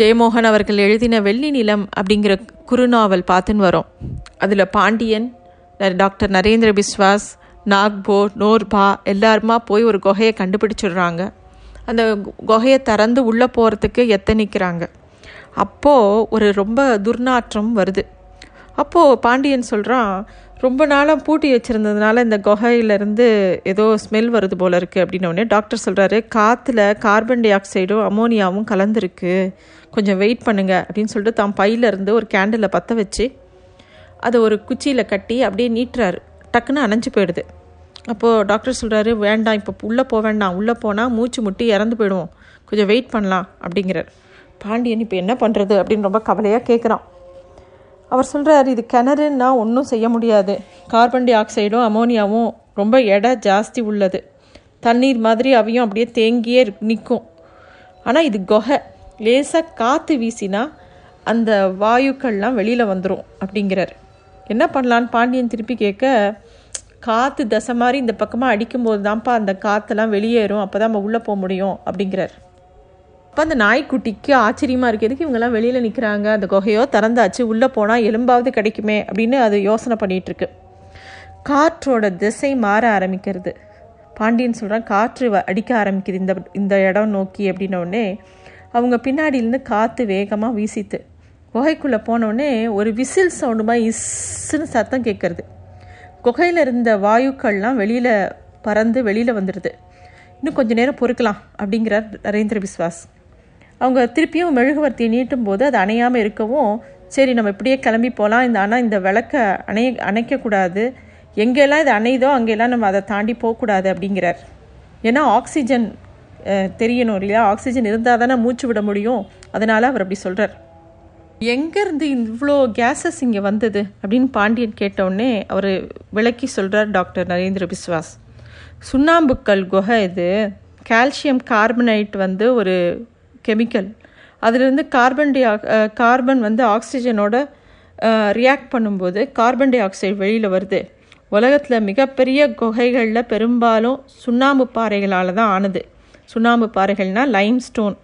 ஜெயமோகன் அவர்கள் எழுதின வெள்ளி நிலம் அப்படிங்கிற குறுநாவல் பார்த்துன்னு வரோம். அதில் பாண்டியன் டாக்டர் நரேந்திர பிஸ்வாஸ் நாக்போ நோர்பா எல்லாருமா போய் ஒரு குகையை கண்டுபிடிச்சிடுறாங்க. அந்த கு- குகையை திறந்து உள்ளே போகிறதுக்கு எத்தனிக்கிறாங்க. அப்போது ஒரு ரொம்ப துர்நாற்றம் வருது. அப்போது பாண்டியன் சொல்கிறான் ரொம்ப நாளாக பூட்டி வச்சுருந்ததுனால இந்த குகையிலேருந்து ஏதோ ஸ்மெல் வருது போல இருக்குது அப்படின்ன உடனே டாக்டர் சொல்கிறாரு காற்றுல கார்பன் டை ஆக்சைடும் அமோனியாவும் கலந்துருக்கு. கொஞ்சம் வெயிட் பண்ணுங்க அப்படின்னு சொல்லிட்டு தான் பையிலேருந்து ஒரு கேண்டிலை பற்ற வச்சு அதை ஒரு குச்சியில் கட்டி அப்படியே நீட்டுறாரு. டக்குன்னு அணைஞ்சு போயிடுது. அப்போது டாக்டர் சொல்கிறாரு வேண்டாம் இப்போ உள்ளே போக வேண்டாம் உள்ளே போனால் மூச்சு முட்டி இறந்து போயிடுவோம். கொஞ்சம் வெயிட் பண்ணலாம் அப்படிங்கிறார். பாண்டியன் இப்போ என்ன பண்ணுறது அப்படின்னு ரொம்ப கவலையாக கேட்குறான் அவர் சொல்கிறார் இது கிணறுன்னா ஒன்றும் செய்ய முடியாது. கார்பன் டை ஆக்சைடும் அமோனியாவும் ரொம்ப எடை ஜாஸ்தி உள்ளது. தண்ணீர் மாதிரி அவையும் அப்படியே தேங்கியே நிற்கும் ஆனால் இது குகை. லேசாக காற்று வீசினா அந்த வாயுக்கள்லாம் வெளியில் வந்துடும் அப்படிங்கிறார். என்ன பண்ணலான்னு பாண்டியன் திருப்பி கேட்க காற்று தசை மாதிரி இந்த பக்கமாக அடிக்கும்போது தான்ப்பா அந்த காற்றெல்லாம் வெளியேறும் அப்போ தான் நம்ம உள்ளே போக முடியும் அப்படிங்கிறார். அப்போ அந்த நாய்க்குட்டிக்கு ஆச்சரியமாக இருக்குது எதுக்கு இவங்கெல்லாம் வெளியில் நிற்கிறாங்க அந்த குகையோ திறந்தாச்சு. உள்ளே போனால் எலும்பாவது கிடைக்குமே அப்படின்னு அது யோசனை பண்ணிகிட்ருக்கு காற்றோட திசை மாற ஆரம்பிக்கிறது. பாண்டியன் சொல்கிறான் காற்று வ- அடிக்க ஆரம்பிக்குது. இந்த இந்த இடம் நோக்கி அப்படின்னோடனே அவங்க பின்னாடியிலேருந்து காற்று வேகமாக வீசித்து குகைக்குள்ளே போனோடனே ஒரு விசில் சவுண்டுமா இஸ்ஸுன்னு சத்தம் கேட்குறது குகையில் இருந்த வாயுக்கள்லாம் வெளியில் பறந்து வெளியில் வந்துடுது. இன்னும் கொஞ்சம் நேரம் பொறுக்கலாம் அப்படிங்கிறார் நரேந்திர விஸ்வாஸ். அவங்க திருப்பியும் மெழுகுவர்த்தியை நீட்டும் போது அது அணையாமல் இருக்கவும் சரி நம்ம இப்படியே கிளம்பி போகலாம் இந்த ஆனால் இந்த விளக்கை அணைய அணைக்கக்கூடாது. எங்கெல்லாம் இது அணையுதோ அங்கெல்லாம் நம்ம அதை தாண்டி போகக்கூடாது அப்படிங்கிறார். ஏன்னா ஆக்சிஜன் தெரியணும் இல்லையா? ஆக்சிஜன் இருந்தால் தானே மூச்சு விட முடியும். அதனால் அவர் அப்படி சொல்கிறார் எங்கேருந்து இவ்வளோ கேஸஸ் இங்கே வந்தது அப்படின்னு பாண்டியன் கேட்டவுடனே அவர் விளக்கி சொல்கிறார் டாக்டர் நரேந்திர பிஸ்வாஸ். சுண்ணாம்புக்கல் குகை இது. கால்சியம் கார்பனேட் வந்து ஒரு கெமிக்கல் அதிலிருந்து கார்பன் டை ஆக்- கார்பன் வந்து ஆக்சிஜனோட ரியாக்ட் பண்ணும்போது கார்பன் டை ஆக்சைடு வெளியில் வருது. உலகத்தில் மிகப்பெரிய குகைகளில் பெரும்பாலும் சுண்ணாம்பு பாறைகளால் தான் ஆனது. சுண்ணாம்பு பாறைகள்னால் லைம் ஸ்டோன்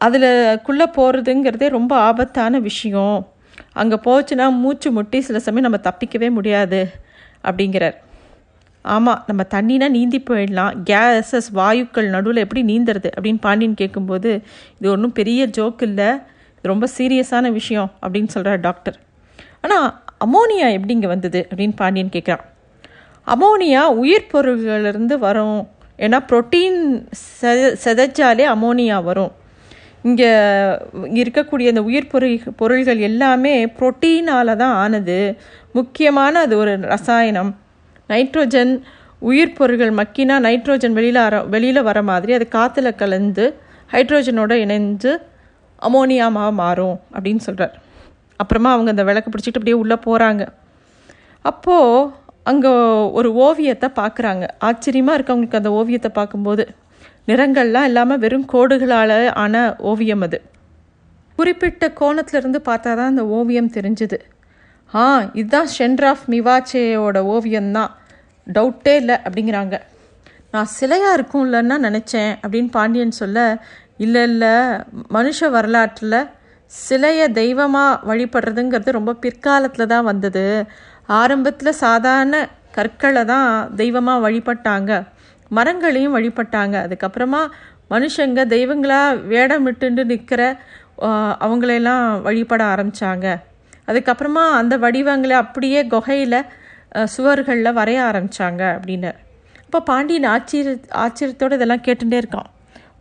அதில் குள்ளே போகிறதுங்கிறதே ரொம்ப ஆபத்தான விஷயம். அங்கே போச்சுன்னா மூச்சு முட்டி சில சமயம் நம்ம தப்பிக்கவே முடியாது அப்படிங்கிறார். ஆமாம் நம்ம தண்ணினா நீந்தி போயிடலாம். கேஸஸ் வாயுக்கள் நடுவில் எப்படி நீந்துறது அப்படின்னு பாண்டியன் கேட்கும்போது இது ஒன்றும் பெரிய ஜோக் இல்லை. இது ரொம்ப சீரியஸான விஷயம் அப்படின்னு சொல்கிறார் டாக்டர். ஆனால் அமோனியா எப்படி இங்கே வந்தது அப்படின்னு பாண்டியன் கேட்குறான் அமோனியா உயிர் பொருள்களிலிருந்து வரும். ஏன்னா ப்ரோட்டீன் செத செதைச்சாலே அமோனியா வரும். இங்கே இருக்கக்கூடிய இந்த உயிர் பொருள் பொருள்கள் எல்லாமே புரோட்டீனால் தான் ஆனது. முக்கியமான அது ஒரு ரசாயனம். நைட்ரோஜன் உயிர் பொருள்கள் மக்கினா நைட்ரோஜன் வெளியில் வர வெளியில் வர மாதிரி அது காற்றுல கலந்து ஹைட்ரோஜனோடு இணைந்து அமோனியாமாக மாறும் அப்படின்னு சொல்கிறார் அப்புறமா அவங்க அந்த விளக்கு பிடிச்சிட்டு அப்படியே உள்ளே போகிறாங்க அப்போது அங்கே ஒரு ஓவியத்தை பார்க்குறாங்க ஆச்சரியமாக இருக்கு அவங்களுக்கு அந்த ஓவியத்தை பார்க்கும்போது நிறங்கள்லாம் இல்லாமல் வெறும் கோடுகளால் ஆன ஓவியம் அது. குறிப்பிட்ட கோணத்திலிருந்து பார்த்தா தான் அந்த ஓவியம் தெரிஞ்சுது. ஆ இதுதான் ஷென்ராஃப் மிவாச்சேயோட ஓவியம்தான். டவுட்டே இல்லை அப்படிங்கிறாங்க. நான் சிலையாக இருக்கும்லன்னா நினச்சேன் அப்படின்னு பாண்டியன் சொல்ல இல்லை இல்லை மனுஷ வரலாற்றில் சிலையை தெய்வமாக வழிபடுறதுங்கிறது ரொம்ப பிற்காலத்தில் தான் வந்தது. ஆரம்பத்தில் சாதாரண கற்களை தான் தெய்வமாக வழிபட்டாங்க. மரங்களையும் வழிபட்டாங்க. அதுக்கப்புறமா மனுஷங்க தெய்வங்களாக வேடமிட்டுண்டு நிற்கிற அவங்களையெல்லாம் வழிபட ஆரம்பித்தாங்க அதுக்கப்புறமா அந்த வடிவங்களை அப்படியே குகையில் சுவர்களில் வரைய ஆரம்பித்தாங்க அப்படின்னு. இப்போ பாண்டியன் ஆச்சரிய ஆச்சரியத்தோடு இதெல்லாம் கேட்டுட்டே இருக்கான்.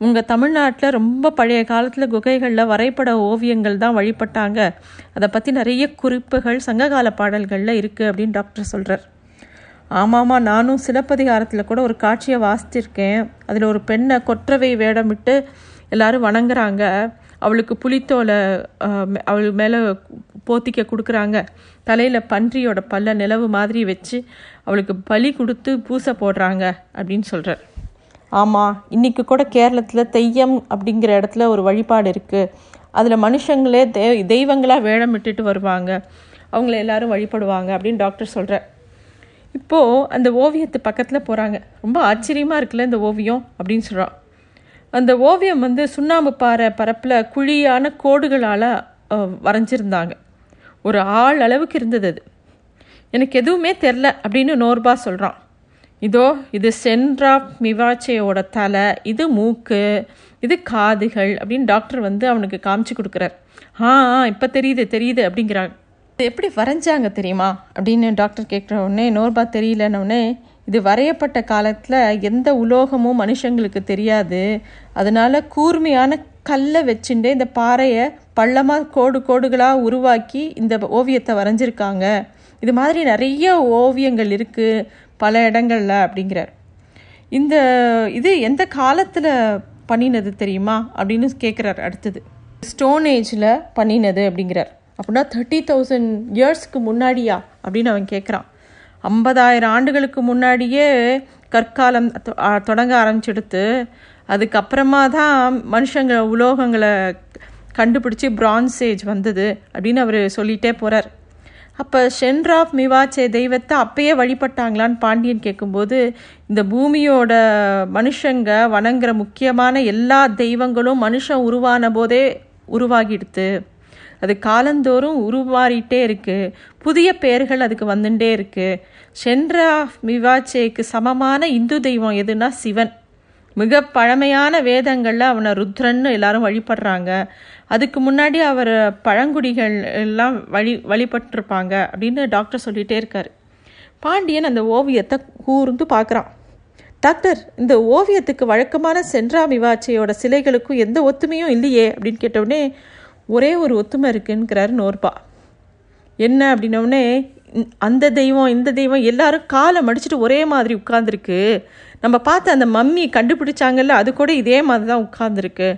உங்கள் தமிழ்நாட்டில் ரொம்ப பழைய காலத்தில் குகைகளில் வரைபட ஓவியங்கள் தான் வழிபட்டாங்க. அதை பற்றி நிறைய குறிப்புகள் சங்ககால பாடல்களில் இருக்குது அப்படின்னு டாக்டர் சொல்கிறார் ஆமாம்மா நானும் சிலப்பதிகாரத்தில் கூட ஒரு காட்சியை வாசிச்சிருக்கேன். அதில் ஒரு பெண்ணை கொற்றவை வேடமிட்டு எல்லாரும் வணங்குறாங்க. அவளுக்கு புலித்தோலை அவள் மேலே போத்திக்க கொடுக்குறாங்க. தலையில் பன்றியோட பல்ல நிலவு மாதிரி வச்சு அவளுக்கு பலி கொடுத்து பூசை போடுறாங்க அப்படின்னு சொல்கிறார் ஆமாம் இன்றைக்கி கூட கேரளத்தில் தெய்யம் அப்படிங்கிற இடத்துல ஒரு வழிபாடு இருக்குது அதில் மனுஷங்களே தெ தெய்வங்களாக வேடமிட்டுட்டு வருவாங்க. அவங்கள எல்லாரும் வழிபடுவாங்க அப்படின்னு டாக்டர் சொல்கிறார் இப்போது அந்த ஓவியத்து பக்கத்தில் போகிறாங்க ரொம்ப ஆச்சரியமாக இருக்குல்ல இந்த ஓவியம் அப்படின்னு சொல்கிறான் அந்த ஓவியம் வந்து சுண்ணாம்பு பாறை பரப்பில் குழியான கோடுகளால் வரைஞ்சிருந்தாங்க. ஒரு ஆள் அளவுக்கு இருந்தது அது. எனக்கு எதுவுமே தெரில அப்படின்னு நோர்பா சொல்கிறான் இதோ இது சென்ட்ராப் மிவாச்சையோட தலை இது மூக்கு இது காதுகள் அப்படின்னு டாக்டர் வந்து அவனுக்கு காமிச்சு கொடுக்குறார். ஆ இப்போ தெரியுது தெரியுது அப்படிங்கிறாங்க. இது எப்படி வரைஞ்சாங்க தெரியுமா அப்படின்னு டாக்டர் கேட்குற உடனே நோர்பா தெரியலன்னொடனே இது வரையப்பட்ட காலத்தில் எந்த உலோகமும் மனுஷங்களுக்கு தெரியாது. அதனால் கூர்மையான கல்லை வச்சுட்டு இந்த பாறையை பள்ளமாக கோடு கோடுகளாக உருவாக்கி இந்த ஓவியத்தை வரைஞ்சிருக்காங்க. இது மாதிரி நிறைய ஓவியங்கள் இருக்குது பல இடங்களில் அப்படிங்கிறார். இந்த இது எந்த காலத்தில் பண்ணினது தெரியுமா? அப்படின்னு கேட்குறார் அடுத்தது. ஸ்டோன் ஏஜில் பண்ணினது அப்படிங்கிறார். அப்படின்னா தேர்ட்டி தௌசண்ட் இயர்ஸ்க்கு முன்னாடியா? அப்படின்னு அவன் கேட்குறான் ஐம்பதாயிரம் ஆண்டுகளுக்கு முன்னாடியே கற்காலம் தொடங்க ஆரம்பிச்செடுத்து அதுக்கப்புறமா தான் மனுஷங்க உலோகங்களை கண்டுபிடிச்சி பிரான்ஸ் ஏஜ் வந்தது அப்படின்னு அவர் சொல்லிகிட்டே போகிறார் அப்போ ஷென்ராஃப் மிவாச்சே தெய்வத்தை அப்பயே வழிபட்டாங்களான்னு பாண்டியன் கேட்கும்போது இந்த பூமியோட மனுஷங்க வணங்குற முக்கியமான எல்லா தெய்வங்களும் மனுஷன் உருவான போதே உருவாகிடுது அது காலந்தோறும் உருவாறிட்டே இருக்குது புதிய பெயர்கள் அதுக்கு வந்துட்டே இருக்குது ஷென்ரா மிவாச்சேக்கு சமமான இந்து தெய்வம் எதுனா சிவன். மிக பழமையான வேதங்களில் அவனை ருத்ரன்னு எல்லாரும் வழிபடுறாங்க. அதுக்கு முன்னாடி அவர் பழங்குடிகள் எல்லாம் வழி வழிபட்டிருப்பாங்க அப்படின்னு டாக்டர் சொல்லிகிட்டே இருக்கார். பாண்டியன் அந்த ஓவியத்தை கூர்ந்து பார்க்குறான். டாக்டர் இந்த ஓவியத்துக்கு வழக்கமான சென்ட்ரா சிலைகளுக்கும் எந்த ஒத்துமையும் இல்லையே அப்படின்னு கேட்டவுடனே ஒரே ஒரு ஒத்துமை இருக்குங்கிறார் நோர்பா. என்ன அப்படின்னோடனே அந்த தெய்வம் இந்த தெய்வம் எல்லாரும் காலை மடிச்சுட்டு ஒரே மாதிரி உட்காந்துருக்கு நம்ம பார்த்து அந்த மம்மி கண்டுபிடிச்சாங்கல்ல அது கூட இதே மாதிரி தான் உட்காந்துருக்கு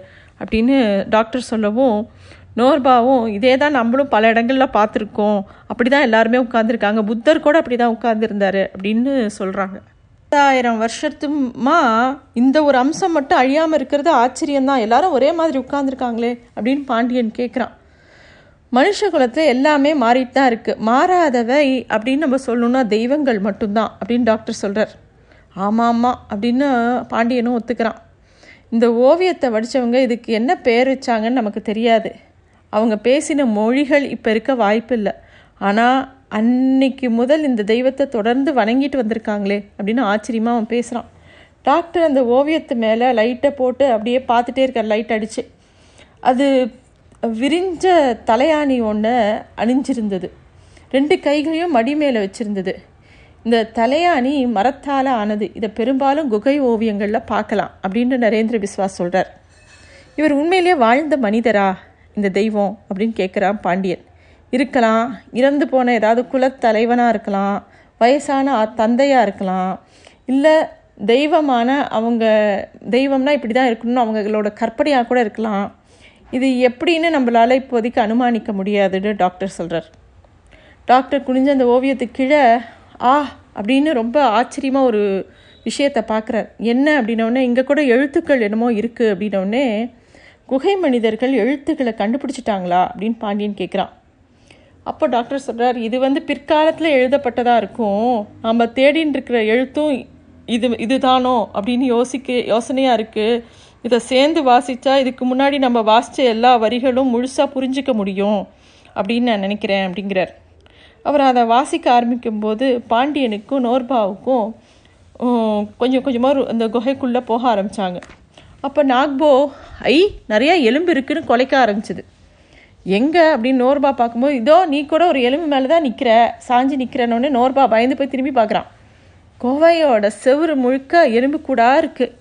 அப்படின்னு டாக்டர் சொல்லவும் நோர்பாவும் இதே தான் நம்மளும் பல இடங்களில் பார்த்துருக்கோம். அப்படி தான் எல்லாருமே உட்காந்துருக்காங்க புத்தர் கூட அப்படி தான் உட்காந்துருந்தாரு அப்படின்னு சொல்கிறாங்க பத்தாயிரம் வருஷத்துமா இந்த ஒரு அம்சம் மட்டும் அழியாமல் இருக்கிறது ஆச்சரியம்தான். எல்லாரும் ஒரே மாதிரி உட்காந்துருக்காங்களே அப்படின்னு பாண்டியன் கேட்குறான் மனுஷ குலத்தில் எல்லாமே மாறிட்டு தான் இருக்குது மாறாதவை அப்படின்னு நம்ம சொல்லணும்னா தெய்வங்கள் மட்டும்தான் அப்படின்னு டாக்டர் சொல்கிறார் ஆமாம் ஆமாம் அப்படின்னு பாண்டியனும் ஒத்துக்கிறான். இந்த ஓவியத்தை வடித்தவங்க இதுக்கு என்ன பேர் வச்சாங்கன்னு நமக்கு தெரியாது. அவங்க பேசின மொழிகள் இப்போ இருக்க வாய்ப்பு இல்லை ஆனால் அன்னைக்கு முதல் இந்த தெய்வத்தை தொடர்ந்து வணங்கிட்டு வந்திருக்காங்களே அப்படின்னு ஆச்சரியமாக அவன் பேசுகிறான் டாக்டர் அந்த ஓவியத்து மேலே லைட்டை போட்டு அப்படியே பார்த்துட்டே இருக்கார் லைட் அடித்து அது விரிஞ்ச தலையாணி ஒன்று அணிஞ்சிருந்தது. ரெண்டு கைகளையும் மடி மேலே வச்சுருந்தது. இந்த தலையாணி மரத்தால் ஆனது. இதை பெரும்பாலும் குகை ஓவியங்களில் பார்க்கலாம் அப்படின்னு நரேந்திர பிஸ்வாஸ் சொல்கிறார் இவர் உண்மையிலேயே வாழ்ந்த மனிதரா? இந்த தெய்வம் அப்படின்னு கேட்குறான் பாண்டியன். இருக்கலாம். இறந்து போன ஏதாவது குலத்தலைவனாக இருக்கலாம். வயசான தந்தையாக இருக்கலாம். இல்லை தெய்வமான அவங்க தெய்வம்னா இப்படி தான் இருக்கணும்னு அவங்களோட கற்பனையாக கூட இருக்கலாம். இது எப்படின்னு நம்மளால் இப்போதைக்கு அனுமானிக்க முடியாதுன்னு டாக்டர் சொல்கிறார் டாக்டர் குனிஞ்ச அந்த ஓவியத்துக்கு கீழே ஆ அப்படின்னு ரொம்ப ஆச்சரியமாக ஒரு விஷயத்தை பார்க்குறார். என்ன அப்படின்னோடனே இங்கே கூட எழுத்துக்கள் என்னமோ இருக்குது அப்படின்னோடனே குகை மனிதர்கள் எழுத்துக்களை கண்டுபிடிச்சிட்டாங்களா அப்படின்னு பாண்டியன் கேட்குறான். அப்போ டாக்டர் சொல்கிறார் இது வந்து பிற்காலத்தில் எழுதப்பட்டதாக இருக்கும். நம்ம தேடின்னு இருக்கிற எழுத்தும் இது இதுதானோ அப்படின்னு யோசிக்க யோசனையாக இருக்குது இதை சேர்ந்து வாசித்தா இதுக்கு முன்னாடி நம்ம வாசித்த எல்லா வரிகளும் முழுசாக புரிஞ்சிக்க முடியும் அப்படின்னு நான் நினைக்கிறேன் அப்படிங்கிறார். அவர் அதை வாசிக்க ஆரம்பிக்கும்போது பாண்டியனுக்கும் நோர்பாவுக்கும் கொஞ்சம் கொஞ்சமாக அந்த குகைக்குள்ளே போக ஆரம்பித்தாங்க அப்போ நாக்போ ஐ நிறையா எலும்பு இருக்குன்னு குலைக்க ஆரம்பிச்சிது. எங்கே? அப்படின்னு நோர்பா பார்க்கும்போது இதோ நீ கூட ஒரு எலும்பு மேலே தான் நிற்கிற சாஞ்சி நிற்கிறனோடனே நோர்பா பயந்து போய் திரும்பி பார்க்குறான். கோவையோட செவுறு முழுக்க எலும்பு கூடா இருக்குது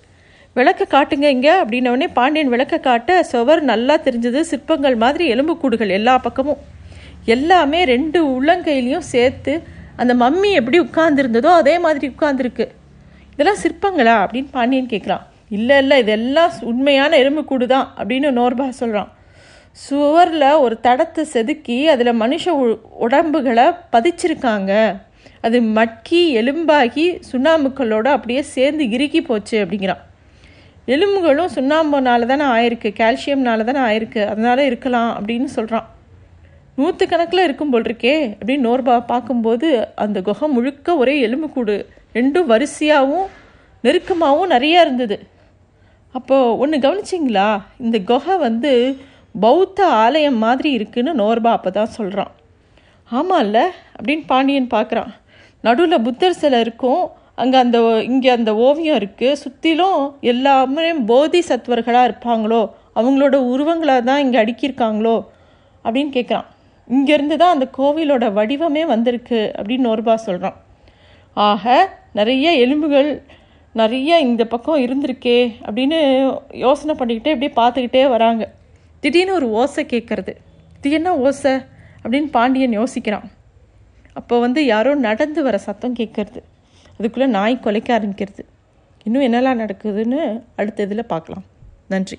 விளக்க காட்டுங்க இங்கே அப்படின்னோடனே பாண்டியன் விளக்க காட்ட சுவர் நல்லா தெரிஞ்சது சிற்பங்கள் மாதிரி எலும்பு கூடுகள் எல்லா பக்கமும். எல்லாமே ரெண்டு உள்ளங்கையிலையும் சேர்த்து அந்த மம்மி எப்படி உட்கார்ந்துருந்ததோ அதே மாதிரி உட்கார்ந்துருக்கு. இதெல்லாம் சிற்பங்களா அப்படின்னு பாண்டியன் கேட்குறான் இல்லை இல்லை இதெல்லாம் உண்மையான எலும்புக்கூடு தான் அப்படின்னு நோர்பா சொல்கிறான் சுவரில் ஒரு தடத்தை செதுக்கி அதில் மனுஷ உடம்புகளை பதிச்சிருக்காங்க. அது மட்கி எலும்பாகி சுண்ணாம்புக்களோடு அப்படியே சேர்ந்து இறுக்கி போச்சு அப்படிங்கிறான். எலும்புகளும் சுண்ணாம்புனால தானே ஆயிருக்கு கால்சியம்னால தானே ஆயிருக்கு அதனால இருக்கலாம் அப்படின்னு சொல்கிறான் நூற்று கணக்கில் இருக்கும் போல் இருக்கே அப்படின்னு நோர்பா பார்க்கும்போது அந்த குகை முழுக்க ஒரே எலும்புக்கூடு ரெண்டும் வரிசையாகவும் நெருக்கமாகவும் நிறையா இருந்தது. அப்போது ஒன்று கவனிச்சிங்களா? இந்த குகை வந்து பௌத்த ஆலயம் மாதிரி இருக்குன்னு நோர்பா அப்போ தான் சொல்கிறான் ஆமாம்ல அப்படின்னு பாண்டியன் பார்க்குறான். நடுவில் புத்தர் சிலை இருக்கும். அங்கே அந்த இங்கே அந்த ஓவியம் இருக்குது சுற்றிலும் எல்லாமே போதி சத்வர்களாக இருப்பாங்களோ அவங்களோட உருவங்களாக தான் இங்கே அடுக்கியிருக்காங்களோ அப்படின்னு கேட்குறான் இங்கேருந்து தான் அந்த கோவிலோட வடிவமே வந்திருக்கு அப்படின்னு நோர்பா சொல்கிறான் ஆக நிறைய எலும்புகள் நிறைய இந்த பக்கம் இருந்திருக்கே அப்படின்னு யோசனை பண்ணிக்கிட்டே இப்படியே பார்த்துக்கிட்டே வராங்க. திடீர்னு ஒரு ஓசை கேட்குறது. இது என்ன ஓசை அப்படின்னு பாண்டியன் யோசிக்கிறான். அப்போ வந்து யாரோ நடந்து வர சத்தம் கேட்குறது. அதுக்குள்ளே நாய் கொலைக்க ஆரம்பிக்கிறது. இன்னும் என்னெல்லாம் நடக்குதுன்னு அடுத்த இதில் பார்க்கலாம். நன்றி.